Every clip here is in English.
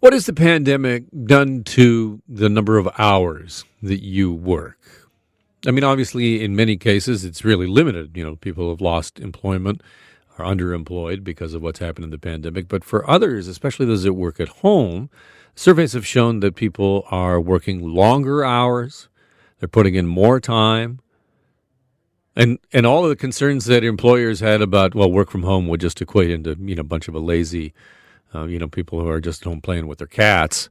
What has the pandemic done to the number of hours that you work? I mean, obviously, in many cases, it's really limited. You know, people have lost employment, are underemployed because of what's happened in the pandemic. But for others, especially those that work at home, surveys have shown that people are working longer hours, they're putting in more time. And and all of the concerns that employers had about well, work from home would just equate into you know a bunch of a lazy uh, you know, people who are just home playing with their cats.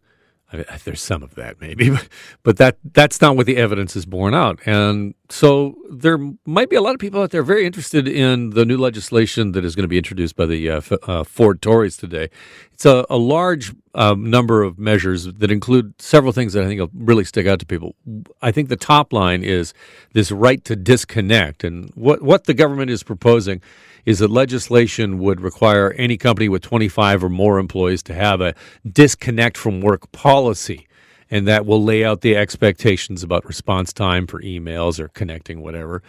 I there's some of that maybe, but, but that that's not what the evidence is borne out. And so there might be a lot of people out there very interested in the new legislation that is going to be introduced by the uh, uh, Ford Tories today. It's a, a large um, number of measures that include several things that I think will really stick out to people. I think the top line is this right to disconnect, and what what the government is proposing is that legislation would require any company with 25 or more employees to have a disconnect from work policy. And that will lay out the expectations about response time for emails or connecting, whatever.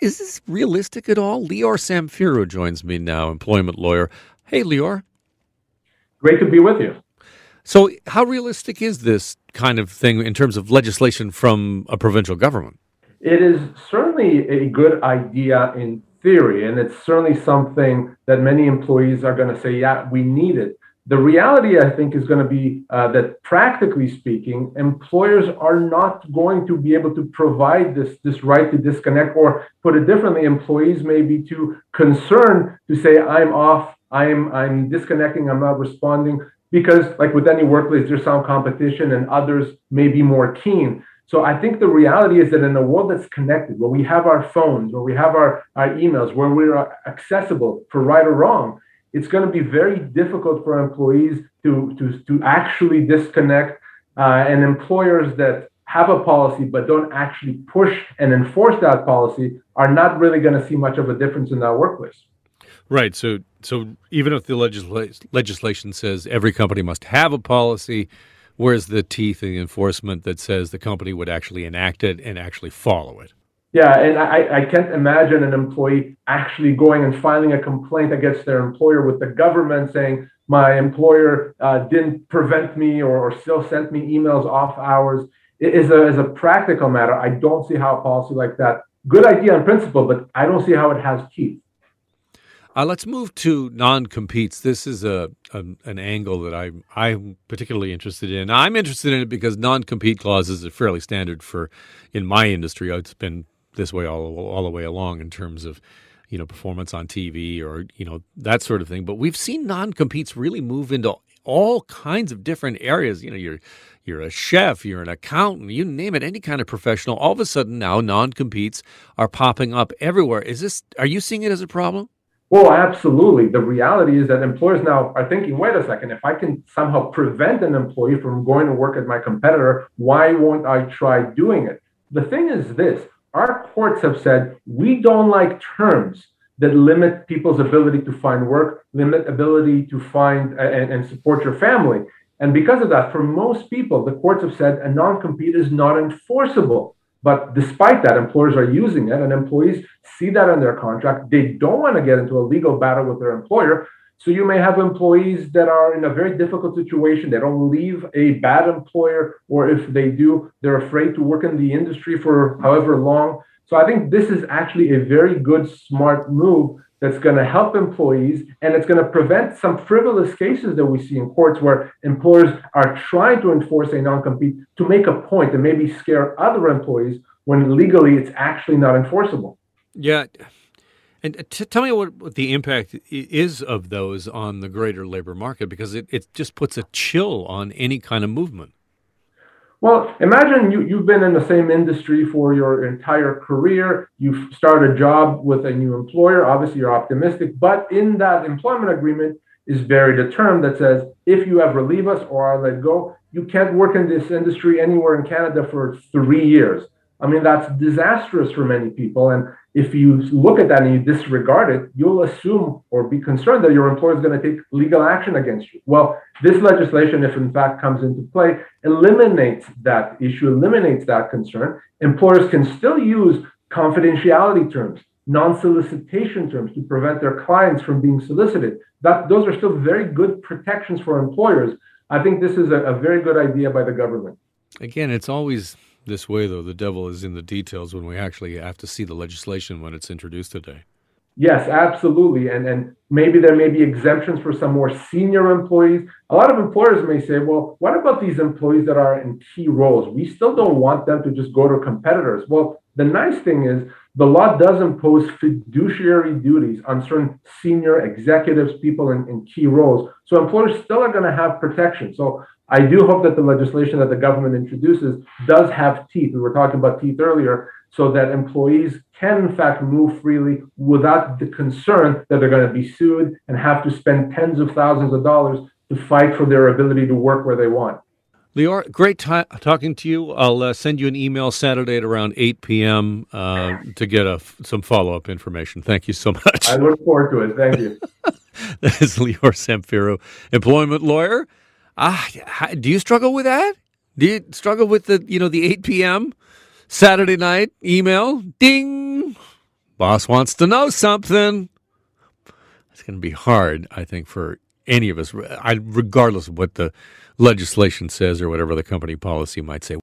Is this realistic at all? Lior Samfiru joins me now, employment lawyer. Hey, Lior. Great to be with you. So, how realistic is this kind of thing in terms of legislation from a provincial government? It is certainly a good idea in theory, and it's certainly something that many employees are going to say, yeah, we need it. The reality, I think, is going to be uh, that practically speaking, employers are not going to be able to provide this, this right to disconnect, or put it differently, employees may be too concerned to say, I'm off, I'm, I'm disconnecting, I'm not responding, because, like with any workplace, there's some competition and others may be more keen. So I think the reality is that in a world that's connected, where we have our phones, where we have our, our emails, where we're accessible for right or wrong, it's going to be very difficult for employees to, to, to actually disconnect. Uh, and employers that have a policy but don't actually push and enforce that policy are not really going to see much of a difference in that workplace. Right. So, so even if the legisla- legislation says every company must have a policy, Where's the teeth in the enforcement that says the company would actually enact it and actually follow it? Yeah, and I, I can't imagine an employee actually going and filing a complaint against their employer with the government saying, my employer uh, didn't prevent me or, or, still sent me emails off hours. It is a, as a practical matter, I don't see how a policy like that, good idea in principle, but I don't see how it has teeth. Uh, let's move to non-competes. This is a, a, an angle that I I'm particularly interested in. I'm interested in it because non-compete clauses are fairly standard for in my industry. It's been this way all all the way along in terms of you know performance on TV or you know that sort of thing. But we've seen non-competes really move into all kinds of different areas. You know, you're you're a chef, you're an accountant, you name it, any kind of professional. All of a sudden now non-competes are popping up everywhere. Is this? Are you seeing it as a problem? Well, absolutely. The reality is that employers now are thinking, wait a second, if I can somehow prevent an employee from going to work at my competitor, why won't I try doing it? The thing is this our courts have said we don't like terms that limit people's ability to find work, limit ability to find and, and support your family. And because of that, for most people, the courts have said a non compete is not enforceable. But despite that, employers are using it, and employees see that in their contract. They don't want to get into a legal battle with their employer. So you may have employees that are in a very difficult situation. They don't leave a bad employer, or if they do, they're afraid to work in the industry for however long. So I think this is actually a very good, smart move that's going to help employees and it's going to prevent some frivolous cases that we see in courts where employers are trying to enforce a non-compete to make a point and maybe scare other employees when legally it's actually not enforceable. Yeah. And t- tell me what, the impact is of those on the greater labor market because it, it just puts a chill on any kind of movement. Well, imagine you, you've been in the same industry for your entire career. You start a job with a new employer. Obviously, you're optimistic, but in that employment agreement is buried a term that says if you ever leave us or are let go, you can't work in this industry anywhere in Canada for three years. I mean, that's disastrous for many people. And if you look at that and you disregard it, you'll assume or be concerned that your employer is going to take legal action against you. Well, this legislation, if in fact comes into play, eliminates that issue, eliminates that concern. Employers can still use confidentiality terms, non-solicitation terms to prevent their clients from being solicited. That those are still very good protections for employers I think this is a, a very good idea by the government. Again, it's always this way, though. The devil is in the details when we actually have to see the legislation when it's introduced today. Yes, absolutely. And and maybe there may be exemptions for some more senior employees. A lot of employers may say, well, what about these employees that are in key roles? We still don't want them to just go to competitors. Well, the nice thing is the law does impose fiduciary duties on certain senior executives, people in, in key roles. So employers still are going to have protection. So I do hope that the legislation that the government introduces does have teeth. We were talking about teeth earlier, so that employees can, in fact, move freely without the concern that they're going to be sued and have to spend tens of thousands of dollars to fight for their ability to work where they want. Lior, great t- talking to you. I'll uh, send you an email Saturday at around 8 p.m. Uh, to get a, some follow up information. Thank you so much. I look forward to it. Thank you. that is Lior Samfiru, employment lawyer. Ah, do you struggle with that? Do you struggle with the you know the 8 p.m. Saturday night email? Ding! Boss wants to know something. It's going to be hard, I think, for any of us, regardless of what the legislation says or whatever the company policy might say.